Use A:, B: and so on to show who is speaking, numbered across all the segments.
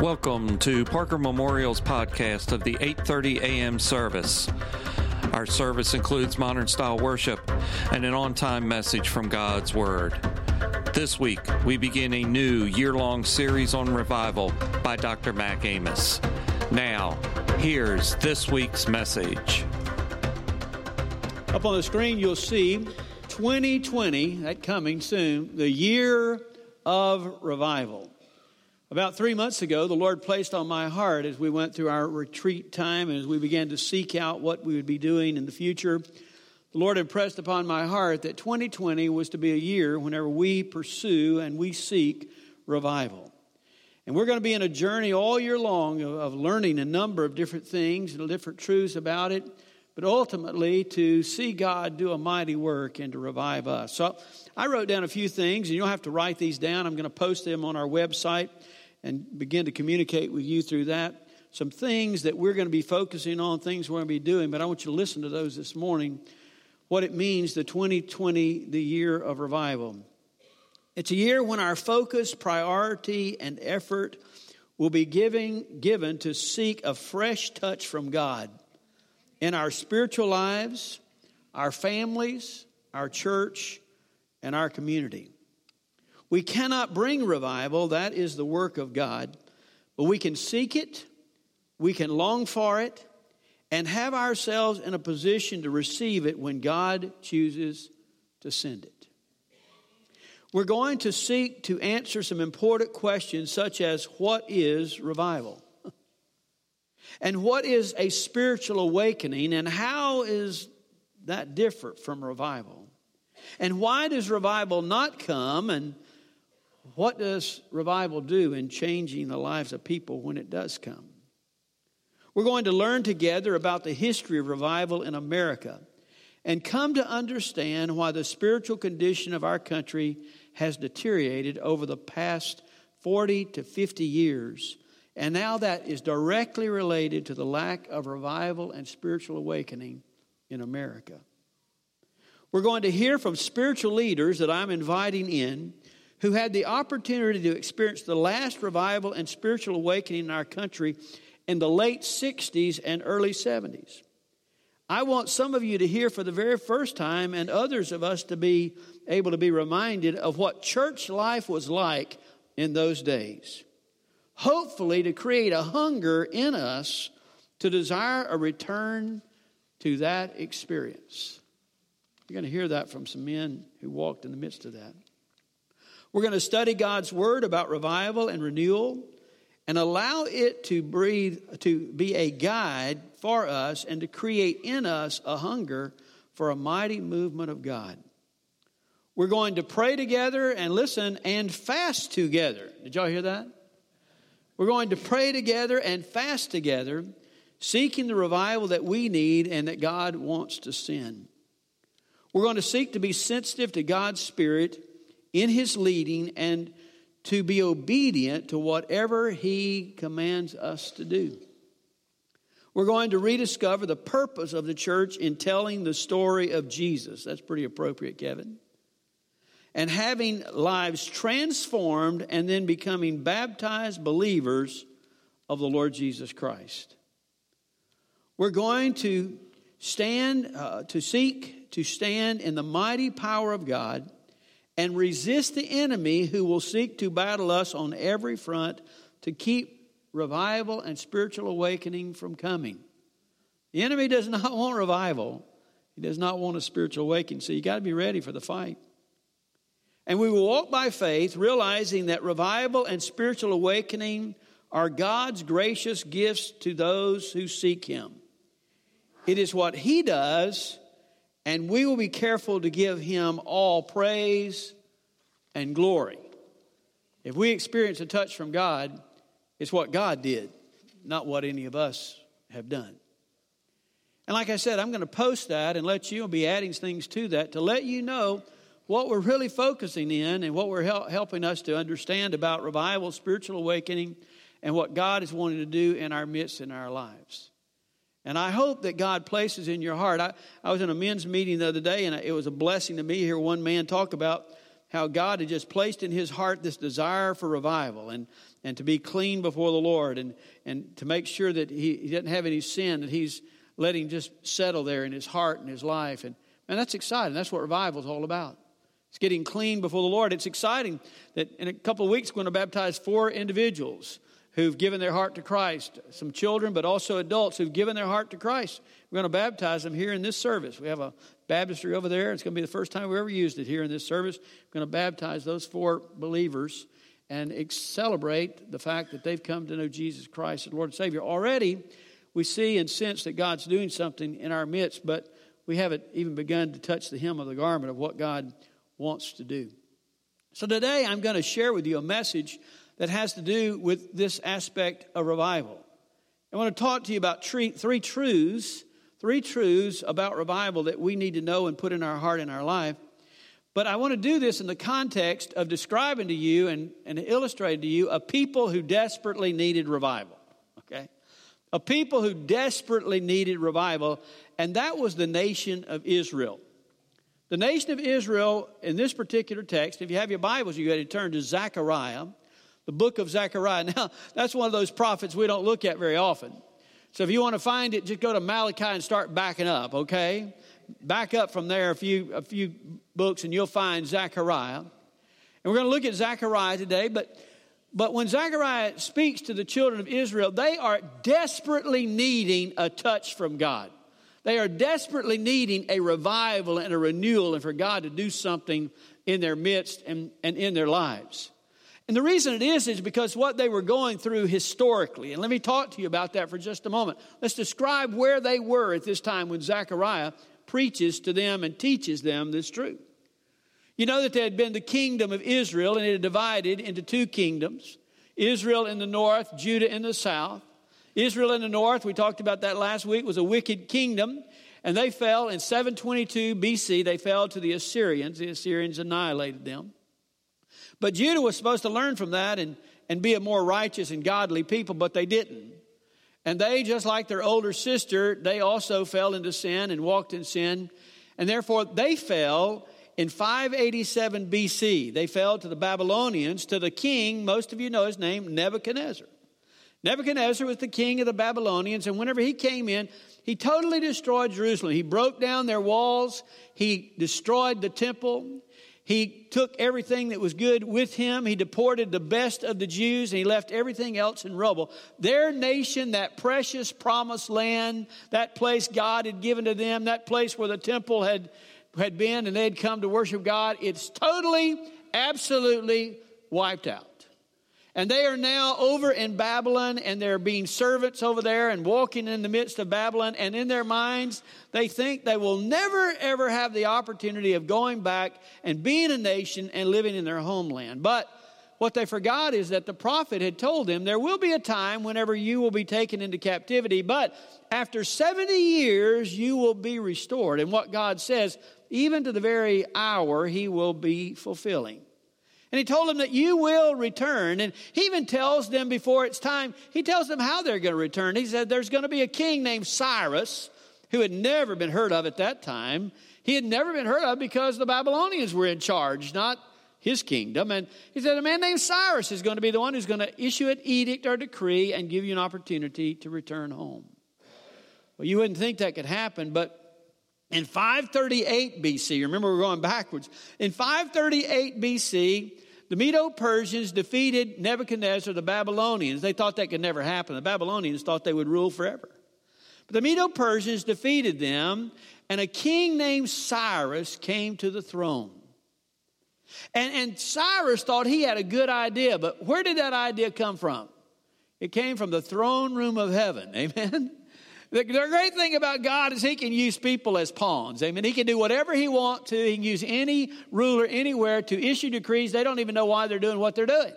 A: Welcome to Parker Memorial's podcast of the 8:30 a.m. service. Our service includes modern style worship and an on-time message from God's word. This week, we begin a new year-long series on revival by Dr. Mac Amos. Now, here's this week's message.
B: Up on the screen, you'll see 2020, that coming soon, the year of revival. About three months ago, the Lord placed on my heart as we went through our retreat time and as we began to seek out what we would be doing in the future. The Lord impressed upon my heart that 2020 was to be a year whenever we pursue and we seek revival. And we're going to be in a journey all year long of, learning a number of different things and different truths about it, but ultimately to see God do a mighty work and to revive us. So I wrote down a few things, and you don't have to write these down. I'm going to post them on our website and begin to communicate with you through that. Some things that we're going to be focusing on, things we're going to be doing, but I want you to listen to those this morning. What it means, the 2020, the year of revival. It's a year when our focus, priority, and effort will be giving, given to seek a fresh touch from God in our spiritual lives, our families, our church, and our community. We cannot bring revival, that is the work of God, but we can seek it, we can long for it, and have ourselves in a position to receive it when God chooses to send it. We're going to seek to answer some important questions, such as what is revival? And what is a spiritual awakening, and how is that different from revival? And why does revival not come, and what does revival do in changing the lives of people when it does come? We're going to learn together about the history of revival in America and come to understand why the spiritual condition of our country has deteriorated over the past 40 to 50 years. And now that is directly related to the lack of revival and spiritual awakening in America. We're going to hear from spiritual leaders that I'm inviting in who had the opportunity to experience the last revival and spiritual awakening in our country in the late 60s and early 70s. I want some of you to hear for the very first time and others of us to be able to be reminded of what church life was like in those days. Hopefully, to create a hunger in us to desire a return to that experience. You're going to hear that from some men who walked in the midst of that. We're going to study God's word about revival and renewal and allow it to breathe to be a guide for us and to create in us a hunger for a mighty movement of God. We're going to pray together and listen and fast together. Did y'all hear that? We're going to pray together and fast together, seeking the revival that we need and that God wants to send. We're going to seek to be sensitive to God's Spirit in his leading and to be obedient to whatever he commands us to do. We're going to rediscover the purpose of the church in telling the story of Jesus. That's pretty appropriate, Kevin. And having lives transformed and then becoming baptized believers of the Lord Jesus Christ. We're going to stand, uh, to seek to stand in the mighty power of God and resist the enemy who will seek to battle us on every front to keep revival and spiritual awakening from coming. The enemy does not want revival. He does not want a spiritual awakening. So you got to be ready for the fight. And we will walk by faith, realizing that revival and spiritual awakening are God's gracious gifts to those who seek Him. It is what He does and we will be careful to give him all praise and glory. If we experience a touch from God, it's what God did, not what any of us have done. And like I said, I'm going to post that and let you be adding things to that to let you know what we're really focusing in and what we're helping us to understand about revival, spiritual awakening, and what God is wanting to do in our midst in our lives. And I hope that God places in your heart. I, I was in a men's meeting the other day, and it was a blessing to me hear one man talk about how God had just placed in his heart this desire for revival and, and to be clean before the Lord and, and to make sure that he, he doesn't have any sin, that he's letting just settle there in his heart and his life. And man, that's exciting. That's what revival is all about. It's getting clean before the Lord. It's exciting that in a couple of weeks we're going to baptize four individuals who've given their heart to Christ. Some children, but also adults who've given their heart to Christ. We're going to baptize them here in this service. We have a baptistry over there. It's going to be the first time we ever used it here in this service. We're going to baptize those four believers and celebrate the fact that they've come to know Jesus Christ as Lord and Savior. Already, we see and sense that God's doing something in our midst, but we haven't even begun to touch the hem of the garment of what God wants to do. So today, I'm going to share with you a message that has to do with this aspect of revival. I want to talk to you about three, three truths, three truths about revival that we need to know and put in our heart and our life. But I want to do this in the context of describing to you and, and illustrating to you a people who desperately needed revival. Okay? A people who desperately needed revival, and that was the nation of Israel. The nation of Israel, in this particular text, if you have your Bibles, you got to turn to Zechariah the book of Zechariah. Now, that's one of those prophets we don't look at very often. So if you want to find it, just go to Malachi and start backing up, okay? Back up from there a few, a few books and you'll find Zechariah. And we're going to look at Zechariah today, but, but when Zechariah speaks to the children of Israel, they are desperately needing a touch from God. They are desperately needing a revival and a renewal and for God to do something in their midst and, and in their lives. And the reason it is is because what they were going through historically. And let me talk to you about that for just a moment. Let's describe where they were at this time when Zechariah preaches to them and teaches them this truth. You know that there had been the kingdom of Israel, and it had divided into two kingdoms Israel in the north, Judah in the south. Israel in the north, we talked about that last week, was a wicked kingdom, and they fell in 722 BC. They fell to the Assyrians. The Assyrians annihilated them. But Judah was supposed to learn from that and, and be a more righteous and godly people, but they didn't. And they, just like their older sister, they also fell into sin and walked in sin. And therefore, they fell in 587 BC. They fell to the Babylonians, to the king, most of you know his name, Nebuchadnezzar. Nebuchadnezzar was the king of the Babylonians, and whenever he came in, he totally destroyed Jerusalem. He broke down their walls, he destroyed the temple, he took everything that was good with him. He deported the best of the Jews and he left everything else in rubble. Their nation, that precious promised land, that place God had given to them, that place where the temple had, had been and they had come to worship God, it's totally, absolutely wiped out. And they are now over in Babylon and they're being servants over there and walking in the midst of Babylon. And in their minds, they think they will never, ever have the opportunity of going back and being a nation and living in their homeland. But what they forgot is that the prophet had told them there will be a time whenever you will be taken into captivity, but after 70 years you will be restored. And what God says, even to the very hour, He will be fulfilling. And he told them that you will return. And he even tells them before it's time, he tells them how they're going to return. He said there's going to be a king named Cyrus who had never been heard of at that time. He had never been heard of because the Babylonians were in charge, not his kingdom. And he said a man named Cyrus is going to be the one who's going to issue an edict or decree and give you an opportunity to return home. Well, you wouldn't think that could happen, but in 538 BC, remember we're going backwards. In 538 BC, the Medo Persians defeated Nebuchadnezzar, the Babylonians. They thought that could never happen. The Babylonians thought they would rule forever. But the Medo Persians defeated them, and a king named Cyrus came to the throne. And, and Cyrus thought he had a good idea, but where did that idea come from? It came from the throne room of heaven. Amen? The, the great thing about God is He can use people as pawns. I mean, He can do whatever He wants to. He can use any ruler anywhere to issue decrees. They don't even know why they're doing what they're doing.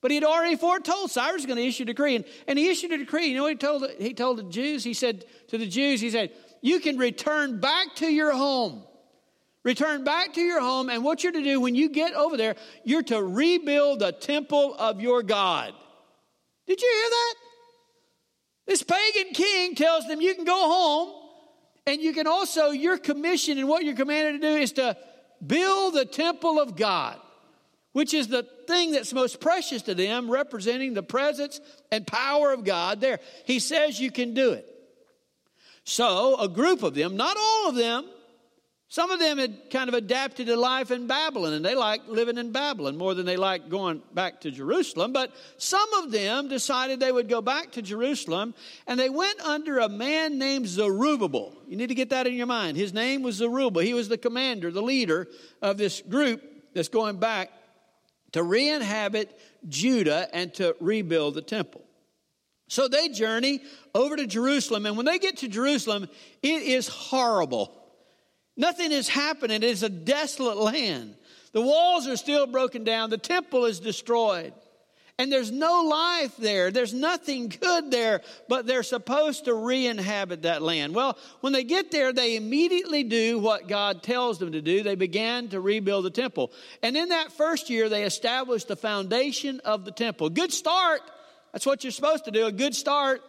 B: But he'd already foretold Cyrus was going to issue a decree. And, and he issued a decree. You know he told, he told the Jews? He said to the Jews, he said, You can return back to your home. Return back to your home. And what you're to do when you get over there, you're to rebuild the temple of your God. Did you hear that? This pagan king tells them you can go home and you can also, your commission and what you're commanded to do is to build the temple of God, which is the thing that's most precious to them, representing the presence and power of God there. He says you can do it. So, a group of them, not all of them, some of them had kind of adapted to life in Babylon, and they liked living in Babylon more than they liked going back to Jerusalem. But some of them decided they would go back to Jerusalem, and they went under a man named Zerubbabel. You need to get that in your mind. His name was Zerubbabel. He was the commander, the leader of this group that's going back to re inhabit Judah and to rebuild the temple. So they journey over to Jerusalem, and when they get to Jerusalem, it is horrible. Nothing is happening. It is a desolate land. The walls are still broken down. The temple is destroyed. And there's no life there. There's nothing good there, but they're supposed to re inhabit that land. Well, when they get there, they immediately do what God tells them to do. They began to rebuild the temple. And in that first year, they established the foundation of the temple. Good start. That's what you're supposed to do, a good start.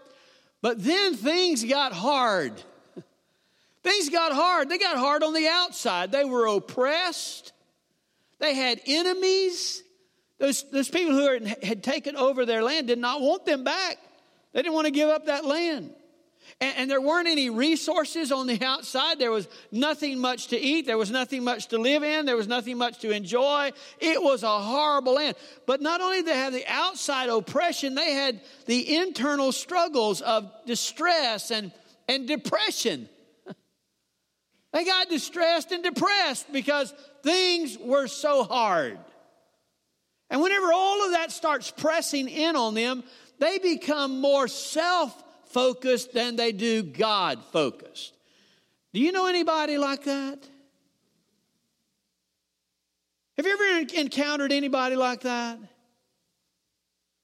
B: But then things got hard. Things got hard. They got hard on the outside. They were oppressed. They had enemies. Those, those people who had taken over their land did not want them back. They didn't want to give up that land. And, and, there weren't any resources on the outside. There was nothing much to eat. There was nothing much to live in. There was nothing much to enjoy. It was a horrible land. But not only did they have the outside oppression, they had the internal struggles of distress and, and depression. They got distressed and depressed because things were so hard. And whenever all of that starts pressing in on them, they become more self focused than they do God focused. Do you know anybody like that? Have you ever encountered anybody like that?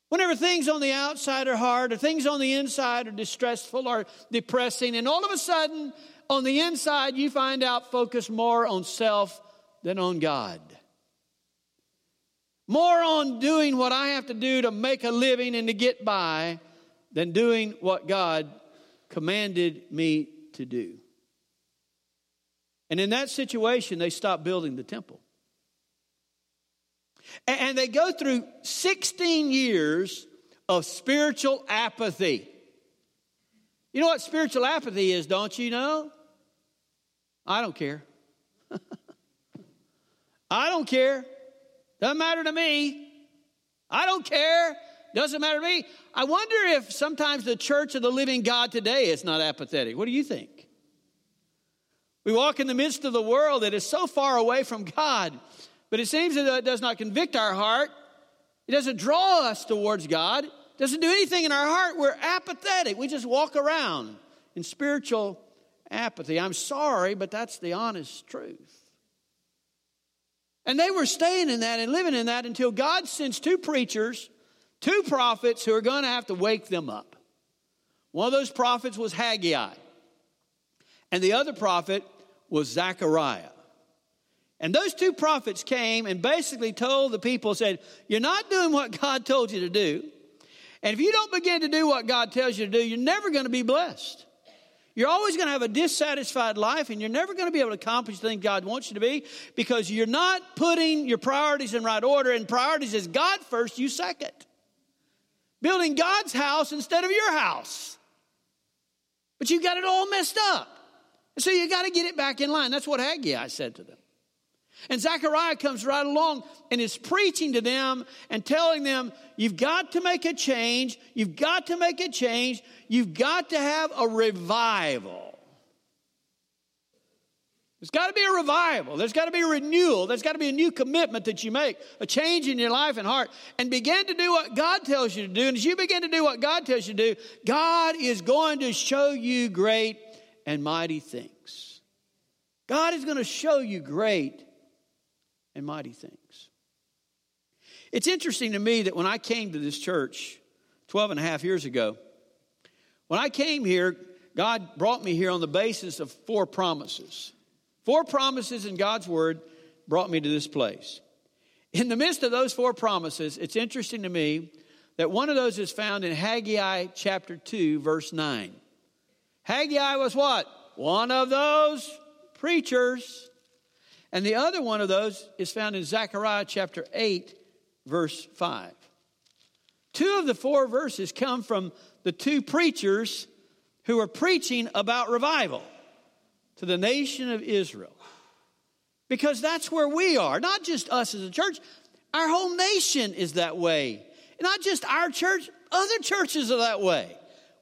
B: Whenever things on the outside are hard, or things on the inside are distressful or depressing, and all of a sudden on the inside, you find out focus more on self than on God. More on doing what I have to do to make a living and to get by than doing what God commanded me to do. And in that situation, they stop building the temple. And they go through 16 years of spiritual apathy. You know what spiritual apathy is, don't you know? I don't care. I don't care. Doesn't matter to me. I don't care. Doesn't matter to me. I wonder if sometimes the church of the living God today is not apathetic. What do you think? We walk in the midst of the world that is so far away from God, but it seems that it does not convict our heart. It doesn't draw us towards God. It doesn't do anything in our heart. We're apathetic. We just walk around in spiritual apathy. I'm sorry, but that's the honest truth. And they were staying in that and living in that until God sends two preachers, two prophets who are going to have to wake them up. One of those prophets was Haggai, and the other prophet was Zechariah. And those two prophets came and basically told the people, said, You're not doing what God told you to do. And if you don't begin to do what God tells you to do, you're never going to be blessed. You're always going to have a dissatisfied life and you're never going to be able to accomplish the thing God wants you to be because you're not putting your priorities in right order. And priorities is God first, you second. Building God's house instead of your house. But you got it all messed up. So you got to get it back in line. That's what Haggai said to them. And Zechariah comes right along and is preaching to them and telling them, You've got to make a change. You've got to make a change. You've got to have a revival. There's got to be a revival. There's got to be a renewal. There's got to be a new commitment that you make, a change in your life and heart, and begin to do what God tells you to do. And as you begin to do what God tells you to do, God is going to show you great and mighty things. God is going to show you great and mighty things. It's interesting to me that when I came to this church 12 and a half years ago, when I came here, God brought me here on the basis of four promises. Four promises in God's Word brought me to this place. In the midst of those four promises, it's interesting to me that one of those is found in Haggai chapter 2, verse 9. Haggai was what? One of those preachers And the other one of those is found in Zechariah chapter 8, verse 5. Two of the four verses come from the two preachers who are preaching about revival to the nation of Israel. Because that's where we are, not just us as a church, our whole nation is that way. Not just our church, other churches are that way.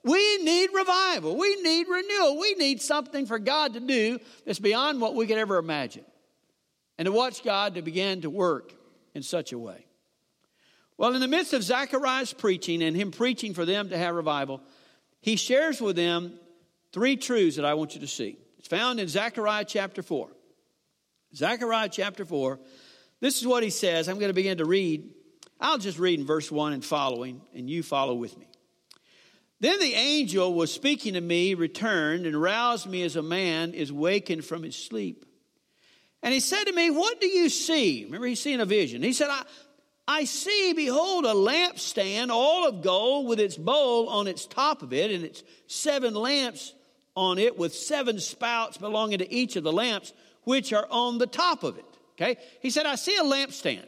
B: We need revival. We need renewal. We need something for God to do that's beyond what we could ever imagine. And to watch God to begin to work in such a way. Well, in the midst of Zechariah's preaching and him preaching for them to have revival, he shares with them three truths that I want you to see. It's found in Zechariah chapter 4. Zechariah chapter 4, this is what he says. I'm going to begin to read. I'll just read in verse 1 and following, and you follow with me. Then the angel was speaking to me, returned, and roused me as a man is wakened from his sleep. And he said to me, What do you see? Remember, he's seeing a vision. He said, I, I see, behold, a lampstand, all of gold, with its bowl on its top of it, and its seven lamps on it, with seven spouts belonging to each of the lamps, which are on the top of it. Okay? He said, I see a lampstand.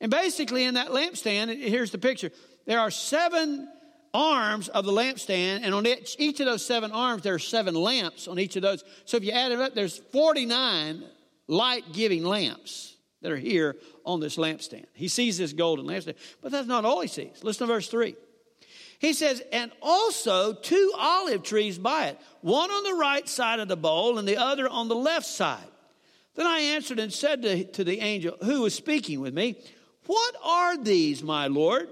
B: And basically, in that lampstand, here's the picture there are seven arms of the lampstand, and on each, each of those seven arms, there are seven lamps on each of those. So if you add it up, there's 49 light giving lamps that are here on this lampstand. He sees this golden lampstand, but that's not all he sees. Listen to verse 3. He says, and also two olive trees by it, one on the right side of the bowl and the other on the left side. Then I answered and said to, to the angel who was speaking with me, What are these, my Lord?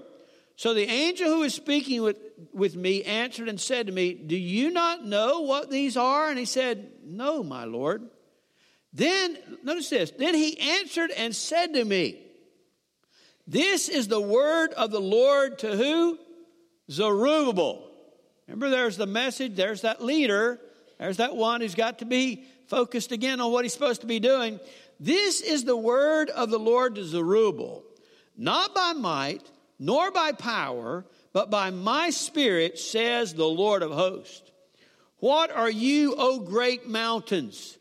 B: So the angel who was speaking with, with me answered and said to me, Do you not know what these are? And he said, No, my Lord. Then, notice this, then he answered and said to me, This is the word of the Lord to who? Zerubbabel. Remember, there's the message, there's that leader, there's that one who's got to be focused again on what he's supposed to be doing. This is the word of the Lord to Zerubbabel, not by might, nor by power, but by my spirit, says the Lord of hosts. What are you, O great mountains?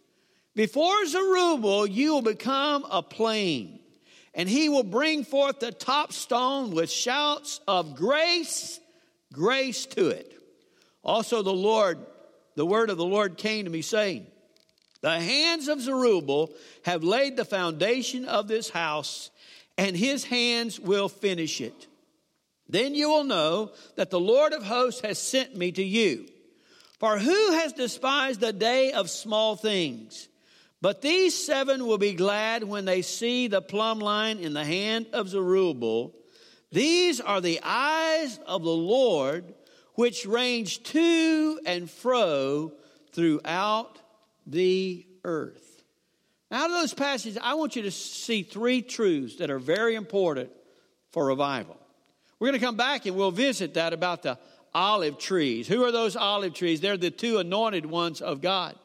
B: Before Zerubbabel, you will become a plain, and he will bring forth the top stone with shouts of grace, grace to it. Also, the Lord, the word of the Lord came to me, saying, The hands of Zerubbabel have laid the foundation of this house, and his hands will finish it. Then you will know that the Lord of hosts has sent me to you. For who has despised the day of small things? But these seven will be glad when they see the plumb line in the hand of Zerubbabel. These are the eyes of the Lord, which range to and fro throughout the earth. Now, out of those passages, I want you to see three truths that are very important for revival. We're going to come back and we'll visit that about the olive trees. Who are those olive trees? They're the two anointed ones of God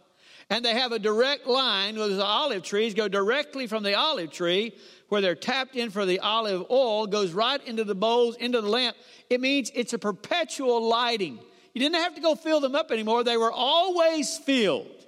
B: and they have a direct line with the olive trees go directly from the olive tree where they're tapped in for the olive oil goes right into the bowls into the lamp. It means it's a perpetual lighting. You didn't have to go fill them up anymore. They were always filled.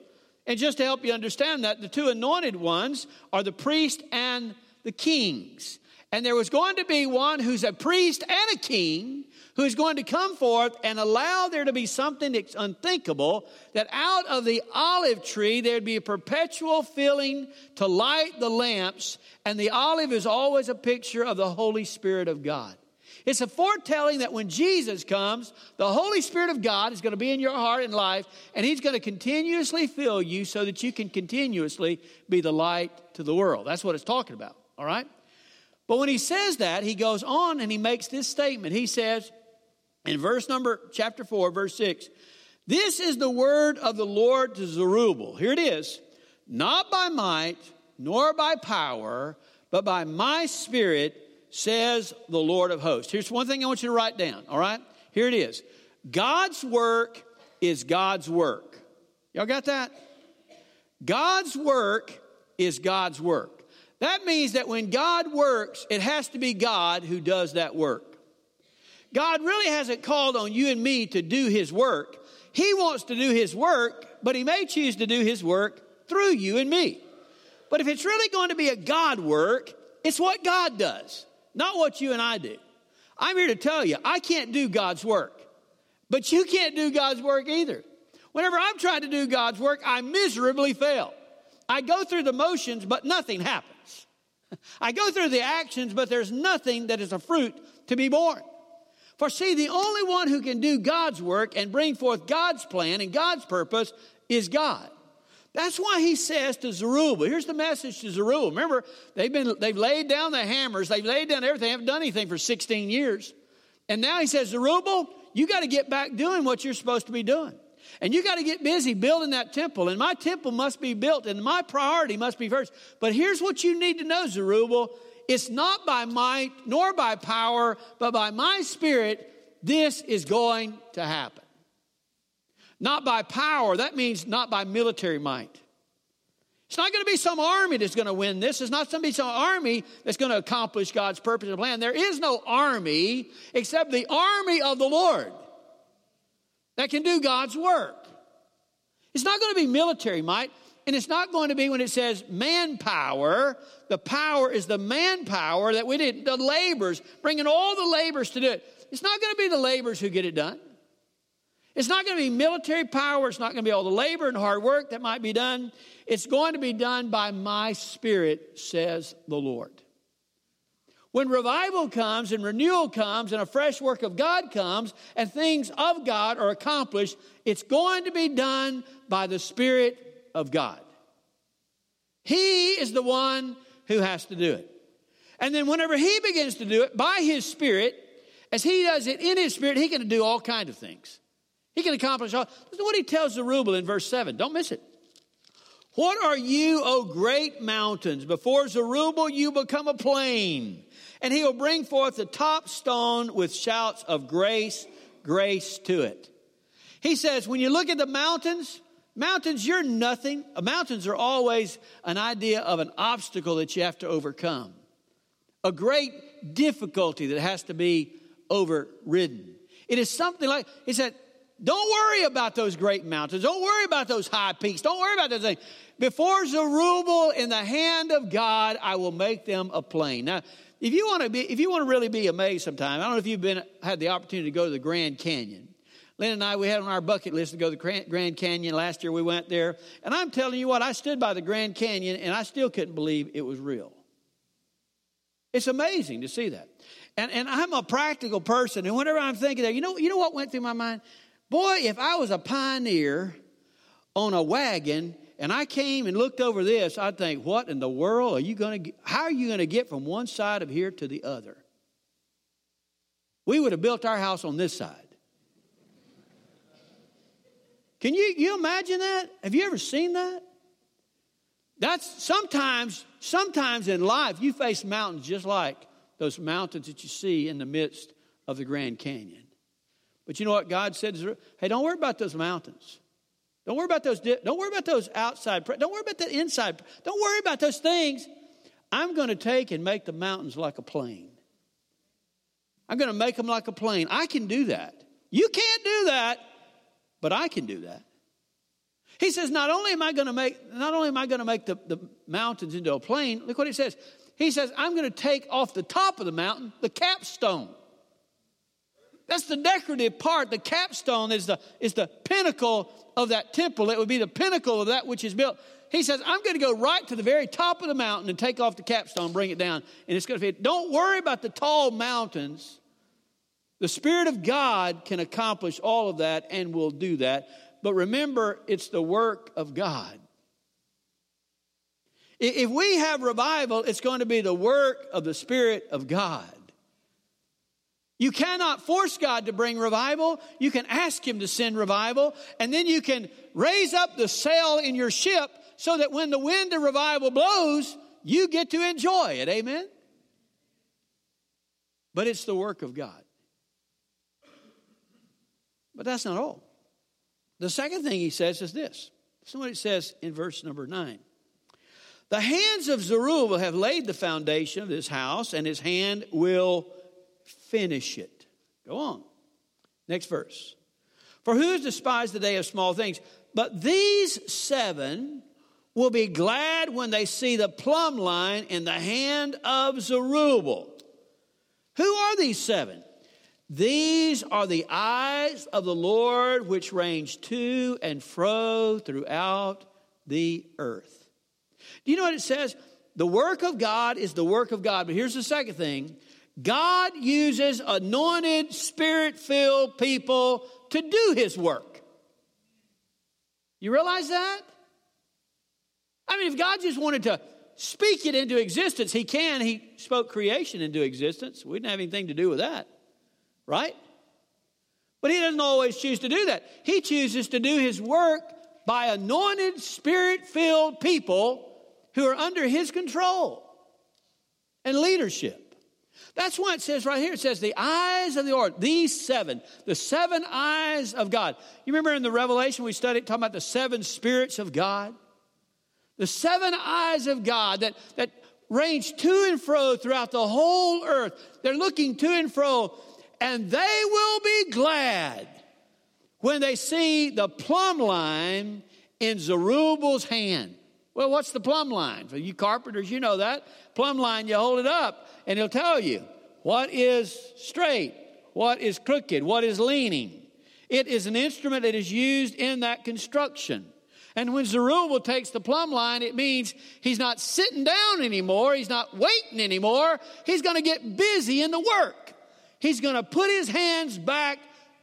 B: And just to help you understand that the two anointed ones are the priest and the kings. And there was going to be one who's a priest and a king who's going to come forth and allow there to be something that's unthinkable, that out of the olive tree there'd be a perpetual filling to light the lamps, and the olive is always a picture of the Holy Spirit of God. It's a foretelling that when Jesus comes, the Holy Spirit of God is going to be in your heart and life, and He's going to continuously fill you so that you can continuously be the light to the world. That's what it's talking about, all right? But when He says that, He goes on and He makes this statement. He says, in verse number, chapter 4, verse 6, this is the word of the Lord to Zerubbabel. Here it is. Not by might, nor by power, but by my spirit, says the Lord of hosts. Here's one thing I want you to write down, all right? Here it is. God's work is God's work. Y'all got that? God's work is God's work. That means that when God works, it has to be God who does that work. God really hasn't called on you and me to do His work. He wants to do His work, but He may choose to do His work through you and me. But if it's really going to be a God work, it's what God does, not what you and I do. I'm here to tell you, I can't do God's work, but you can't do God's work either. Whenever I've tried to do God's work, I miserably fail. I go through the motions, but nothing happens. I go through the actions, but there's nothing that is a fruit to be borne. For see, the only one who can do God's work and bring forth God's plan and God's purpose is God. That's why he says to Zerubbabel, here's the message to Zerubbabel. Remember, they've, been, they've laid down the hammers, they've laid down everything, haven't done anything for 16 years. And now he says, Zerubbabel, you got to get back doing what you're supposed to be doing. And you got to get busy building that temple. And my temple must be built, and my priority must be first. But here's what you need to know, Zerubbabel it's not by might nor by power, but by my spirit, this is going to happen. Not by power, that means not by military might. It's not going to be some army that's going to win this. It's not going to be some army that's going to accomplish God's purpose and plan. There is no army except the army of the Lord that can do God's work. It's not going to be military might, and it's not going to be when it says manpower. The power is the manpower that we did, the laborers, bringing all the laborers to do it. It's not going to be the laborers who get it done. It's not going to be military power. It's not going to be all the labor and hard work that might be done. It's going to be done by my spirit, says the Lord. When revival comes and renewal comes and a fresh work of God comes and things of God are accomplished, it's going to be done by the Spirit of God. He is the one who has to do it. And then whenever he begins to do it by his Spirit, as he does it in his Spirit, he can do all kinds of things. He can accomplish all. Listen what he tells Zerubbabel in verse 7. Don't miss it. What are you, O great mountains? Before Zerubbabel, you become a plain and he will bring forth the top stone with shouts of grace, grace to it. He says, when you look at the mountains, mountains, you're nothing. Mountains are always an idea of an obstacle that you have to overcome, a great difficulty that has to be overridden. It is something like, he said, don't worry about those great mountains. Don't worry about those high peaks. Don't worry about those things. Before Zerubbabel in the hand of God, I will make them a plain. Now, if you want to be, if you want to really be amazed sometime, I don't know if you've been had the opportunity to go to the Grand Canyon. Lynn and I, we had on our bucket list to go to the Grand Canyon. Last year we went there. And I'm telling you what, I stood by the Grand Canyon and I still couldn't believe it was real. It's amazing to see that. And, and I'm a practical person. And whenever I'm thinking that, you know, you know what went through my mind? Boy, if I was a pioneer on a wagon and I came and looked over this, I'd think, what in the world are you going to, how are you going to get from one side of here to the other? We would have built our house on this side. Can you, you imagine that? Have you ever seen that? That's sometimes, sometimes in life, you face mountains just like those mountains that you see in the midst of the Grand Canyon. But you know what God said? Hey, don't worry about those mountains. Don't worry about those. Don't worry about those outside. Don't worry about the inside. Don't worry about those things. I'm going to take and make the mountains like a plain. I'm going to make them like a plain. I can do that. You can't do that, but I can do that. He says, not only am I going to make, not only am I going to make the, the mountains into a plain, look what he says. He says, I'm going to take off the top of the mountain the capstone. That's the decorative part. The capstone is the, is the pinnacle of that temple. It would be the pinnacle of that which is built. He says, I'm going to go right to the very top of the mountain and take off the capstone, bring it down, and it's going to fit. Don't worry about the tall mountains. The Spirit of God can accomplish all of that and will do that. But remember, it's the work of God. If we have revival, it's going to be the work of the Spirit of God. You cannot force God to bring revival. You can ask Him to send revival, and then you can raise up the sail in your ship so that when the wind of revival blows, you get to enjoy it. Amen? But it's the work of God. But that's not all. The second thing he says is this. Is what it says in verse number nine. The hands of Zerubbabel have laid the foundation of this house, and his hand will finish it. Go on. Next verse. For who has despised the day of small things? But these seven will be glad when they see the plumb line in the hand of Zerubbabel. Who are these seven? These are the eyes of the Lord which range to and fro throughout the earth. Do you know what it says? The work of God is the work of God. But here's the second thing God uses anointed, spirit filled people to do his work. You realize that? I mean, if God just wanted to speak it into existence, he can. He spoke creation into existence. We didn't have anything to do with that, right? But he doesn't always choose to do that. He chooses to do his work by anointed, spirit filled people who are under his control and leadership. That's why it says right here, it says, the eyes of the Lord, these seven, the seven eyes of God. You remember in the Revelation we studied talking about the seven spirits of God? The seven eyes of God that, that range to and fro throughout the whole earth. They're looking to and fro, and they will be glad when they see the plumb line in Zerubbabel's hand. Well, what's the plumb line? For you carpenters, you know that. Plumb line, you hold it up and he'll tell you what is straight, what is crooked, what is leaning. It is an instrument that is used in that construction. And when Zerubbabel takes the plumb line, it means he's not sitting down anymore. He's not waiting anymore. He's going to get busy in the work. He's going to put his hands back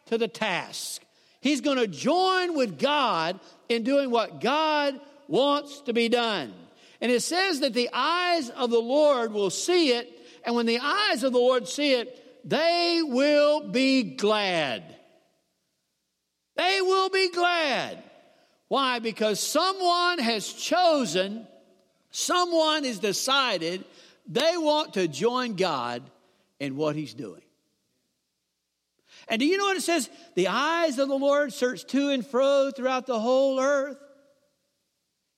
B: to the task. He's going to join with God in doing what God wants to be done. And it says that the eyes of the Lord will see it, and when the eyes of the Lord see it, they will be glad. They will be glad. Why? Because someone has chosen, someone has decided they want to join God in what He's doing. And do you know what it says? The eyes of the Lord search to and fro throughout the whole earth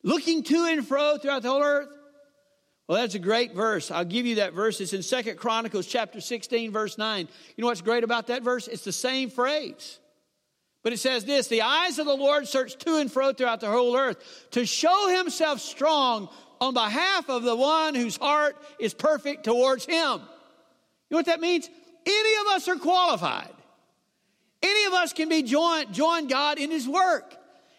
B: looking to and fro throughout the whole earth? Well, that's a great verse. I'll give you that verse. It's in Second Chronicles chapter 16, verse 9. You know what's great about that verse? It's the same phrase. But it says this the eyes of the Lord search to and fro throughout the whole earth to show himself strong on behalf of the one whose heart is perfect towards him. You know what that means? Any of us are qualified. Any of us can be joined, join God in his work.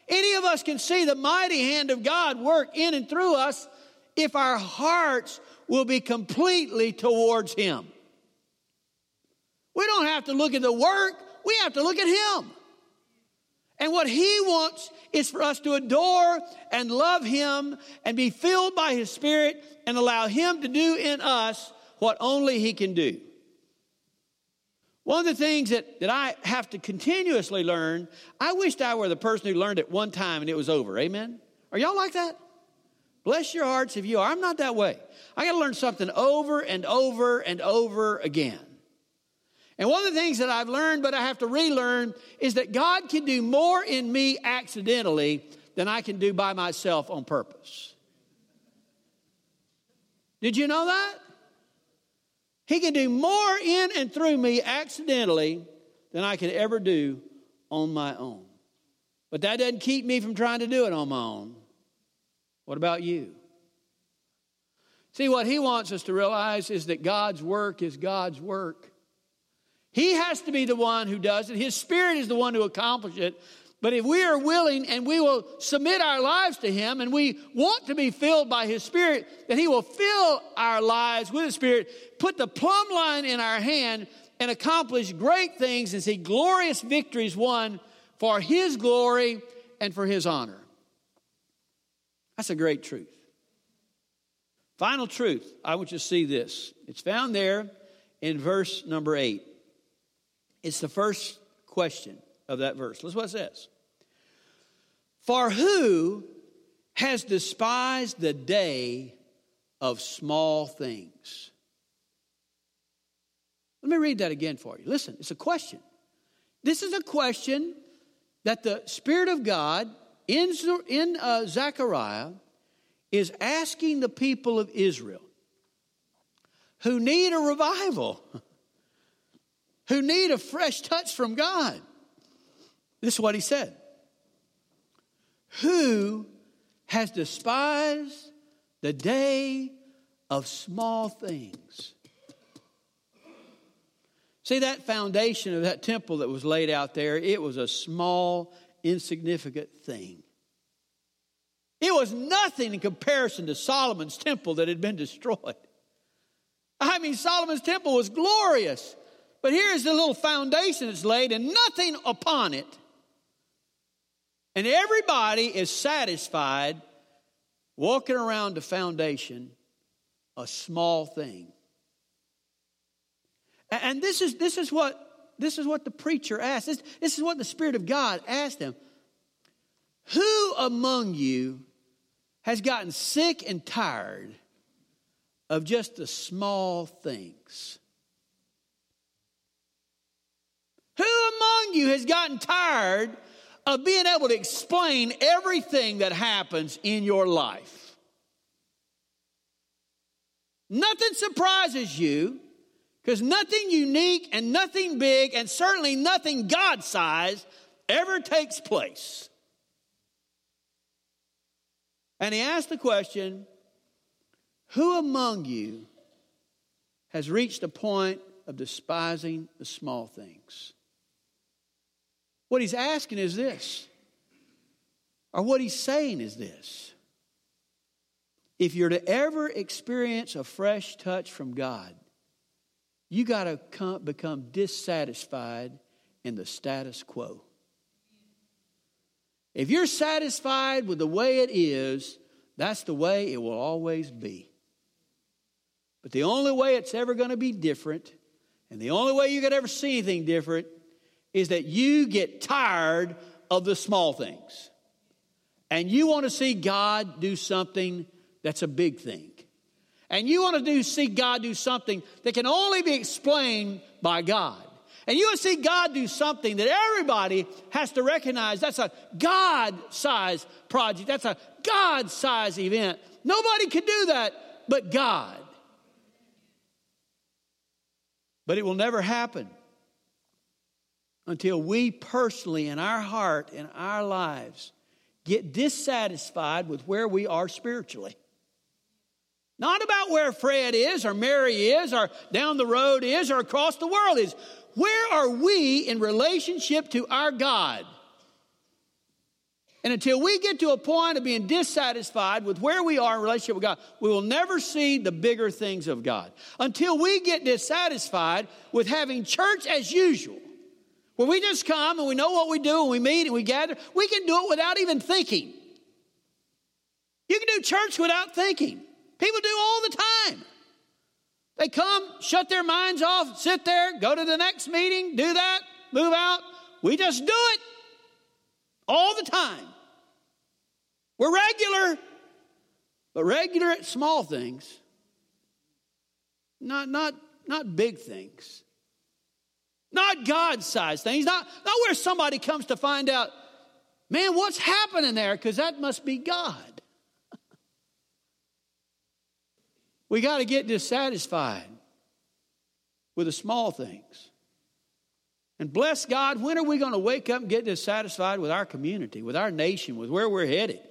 B: Any of us can see the mighty hand of God work in and through us if our hearts will be completely towards Him. We don't have to look at the work, we have to look at Him. And what He wants is for us to adore and love Him and be filled by His Spirit and allow Him to do in us what only He can do. One of the things that, that I have to continuously learn, I wished I were the person who learned it one time and it was over. Amen? Are y'all like that? Bless your hearts if you are. I'm not that way. I got to learn something over and over and over again. And one of the things that I've learned, but I have to relearn, is that God can do more in me accidentally than I can do by myself on purpose. Did you know that? He can do more in and through me accidentally than I could ever do on my own. But that doesn't keep me from trying to do it on my own. What about you? See, what he wants us to realize is that God's work is God's work. He has to be the one who does it. His Spirit is the one who accomplishes it. But if we are willing and we will submit our lives to Him and we want to be filled by His Spirit, then He will fill our lives with His Spirit, put the plumb line in our hand, and accomplish great things and see glorious victories won for His glory and for His honor. That's a great truth. Final truth, I want you to see this. It's found there in verse number eight. It's the first question of that verse. Listen what it says. For who has despised the day of small things? Let me read that again for you. Listen, it's a question. This is a question that the Spirit of God in, in uh, Zechariah is asking the people of Israel who need a revival, who need a fresh touch from God. This is what he said who has despised the day of small things. See, that foundation of that temple that was laid out there, it was a small, insignificant thing. It was nothing in comparison to Solomon's temple that had been destroyed. I mean, Solomon's temple was glorious, but here's the little foundation that's laid and nothing upon it. And everybody is satisfied walking around the foundation, a small thing. And this is, this is, what, this is what the preacher asked. This, this is what the Spirit of God asked him. Who among you has gotten sick and tired of just the small things? Who among you has gotten tired of being able to explain everything that happens in your life? Nothing surprises you because nothing unique and nothing big and certainly nothing God sized ever takes place. And he asked the question Who among you has reached a point of despising the small things? What he's asking is this, or what he's saying is this. If you're to ever experience a fresh touch from God, you got to become dissatisfied in the status quo. If you're satisfied with the way it is, that's the way it will always be. But the only way it's ever going to be different, and the only way you could ever see anything different, is that you get tired of the small things. And you want to see God do something that's a big thing and you want to do, see God do something that can only be explained by God. And you want to see God do something that everybody has to recognize that's a God sized project, that's a God sized event. Nobody can do that but God. But it will never happen until we personally, in our heart, in our lives, get dissatisfied with where we are spiritually. Not about where Fred is or Mary is or down the road is or across the world is. Where are we in relationship to our God? And until we get to a point of being dissatisfied with where we are in relationship with God, we will never see the bigger things of God. Until we get dissatisfied with having church as usual, where we just come and we know what we do and we meet and we gather, we can do it without even thinking. You can do church without thinking. People do all the time. They come, shut their minds off, sit there, go to the next meeting, do that, move out. We just do it all the time. We're regular, but regular at small things, not, not, not big things. Not God sized things, not, not where somebody comes to find out, man, what's happening there? Because that must be God. We got to get dissatisfied with the small things. And bless God, when are we going to wake up and get dissatisfied with our community, with our nation, with where we're headed?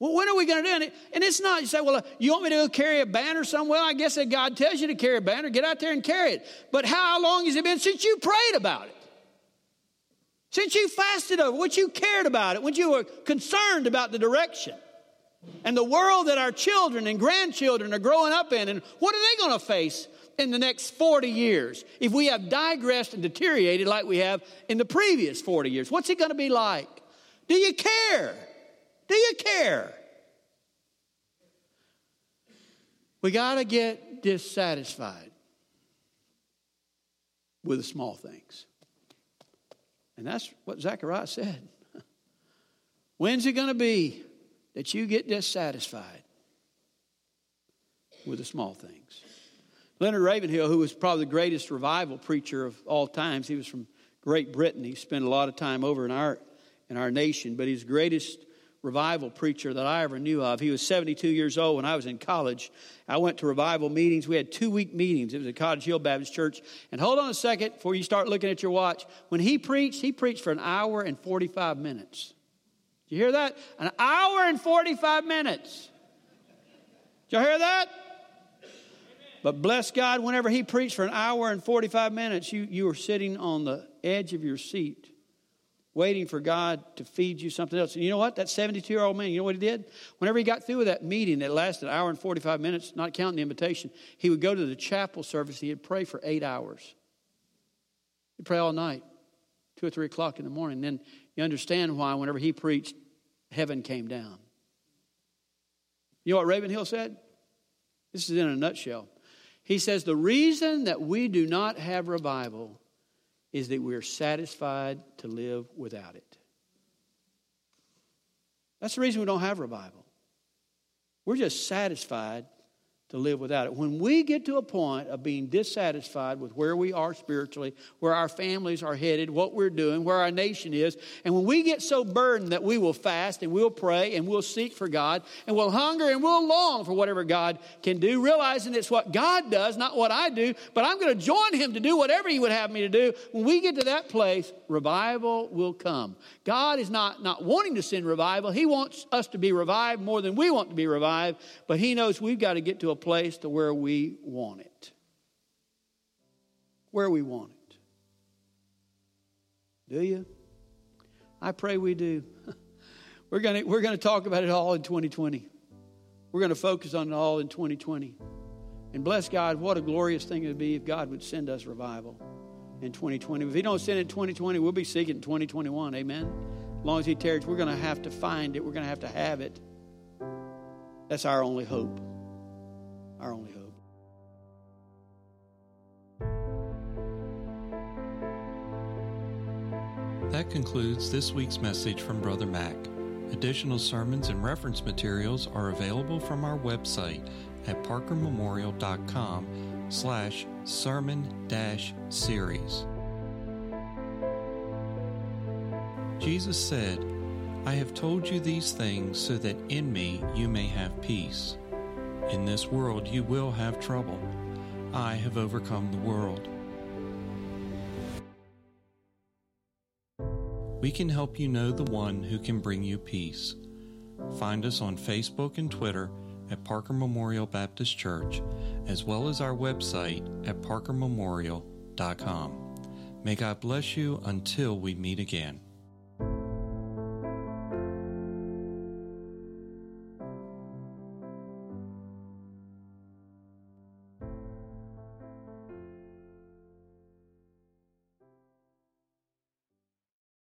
B: Well, when are we going to do it? And it's not, you say, well, uh, you want me to carry a banner somewhere? I guess that God tells you to carry a banner. Get out there and carry it. But how long has it been since you prayed about it? Since you fasted over, it, what you cared about it, when you were concerned about the direction? and the world that our children and grandchildren are growing up in. And what are they going to face in the next 40 years if we have digressed and deteriorated like we have in the previous 40 years? What's it going to be like? Do you care? Do you care? We got to get dissatisfied with the small things. And that's what Zechariah said. When's it going to be that you get dissatisfied with the small things. Leonard Ravenhill, who was probably the greatest revival preacher of all times, he was from Great Britain. He spent a lot of time over in our, in our nation, but his greatest revival preacher that I ever knew of. He was 72 years old when I was in college. I went to revival meetings. We had two week meetings. It was at Cottage Hill Baptist Church. And hold on a second before you start looking at your watch. When he preached, he preached for an hour and 45 minutes. Did you hear that? An hour and 45 minutes. Did y'all hear that? But bless God, whenever he preached for an hour and 45 minutes, you, you were sitting on the edge of your seat, waiting for God to feed you something else. And you know what? That 72 year old man, you know what he did? Whenever he got through with that meeting that lasted an hour and 45 minutes, not counting the invitation, he would go to the chapel service. He'd pray for eight hours. He'd pray all night, two or three o'clock in the morning. Then you understand why, whenever he preached, heaven came down. You know what Ravenhill said? This is in a nutshell. He says, The reason that we do not have revival is that we're satisfied to live without it. That's the reason we don't have revival. We're just satisfied to live without it. When we get to a point of being dissatisfied with where we are spiritually, where our families are headed, what we're doing, where our nation is, and when we get so burdened that we will fast and we'll pray and we'll seek for God and we'll hunger and we'll long for whatever God can do, realizing it's what God does, not what I do, but I'm going to join Him to do whatever He would have me to do. When we get to that place, revival will come. God is not, not wanting to send revival. He wants us to be revived more than we want to be revived, but He knows we've got to get to a place to where we want it. Where we want it. Do you? I pray we do. We're going we're to talk about it all in 2020. We're going to focus on it all in 2020. And bless God, what a glorious thing it would be if God would send us revival in 2020. If He don't send it in 2020, we'll be seeking in 2021. Amen. As long as He tarries, we're going to have to find it. We're going to have to have it. That's our only hope our only hope.
A: That concludes this week's message from Brother Mac. Additional sermons and reference materials are available from our website at parkermemorial.com slash sermon dash series. Jesus said, I have told you these things so that in me you may have peace. In this world you will have trouble. I have overcome the world. We can help you know the one who can bring you peace. Find us on Facebook and Twitter at Parker Memorial Baptist Church, as well as our website at parkermemorial.com. May God bless you until we meet again.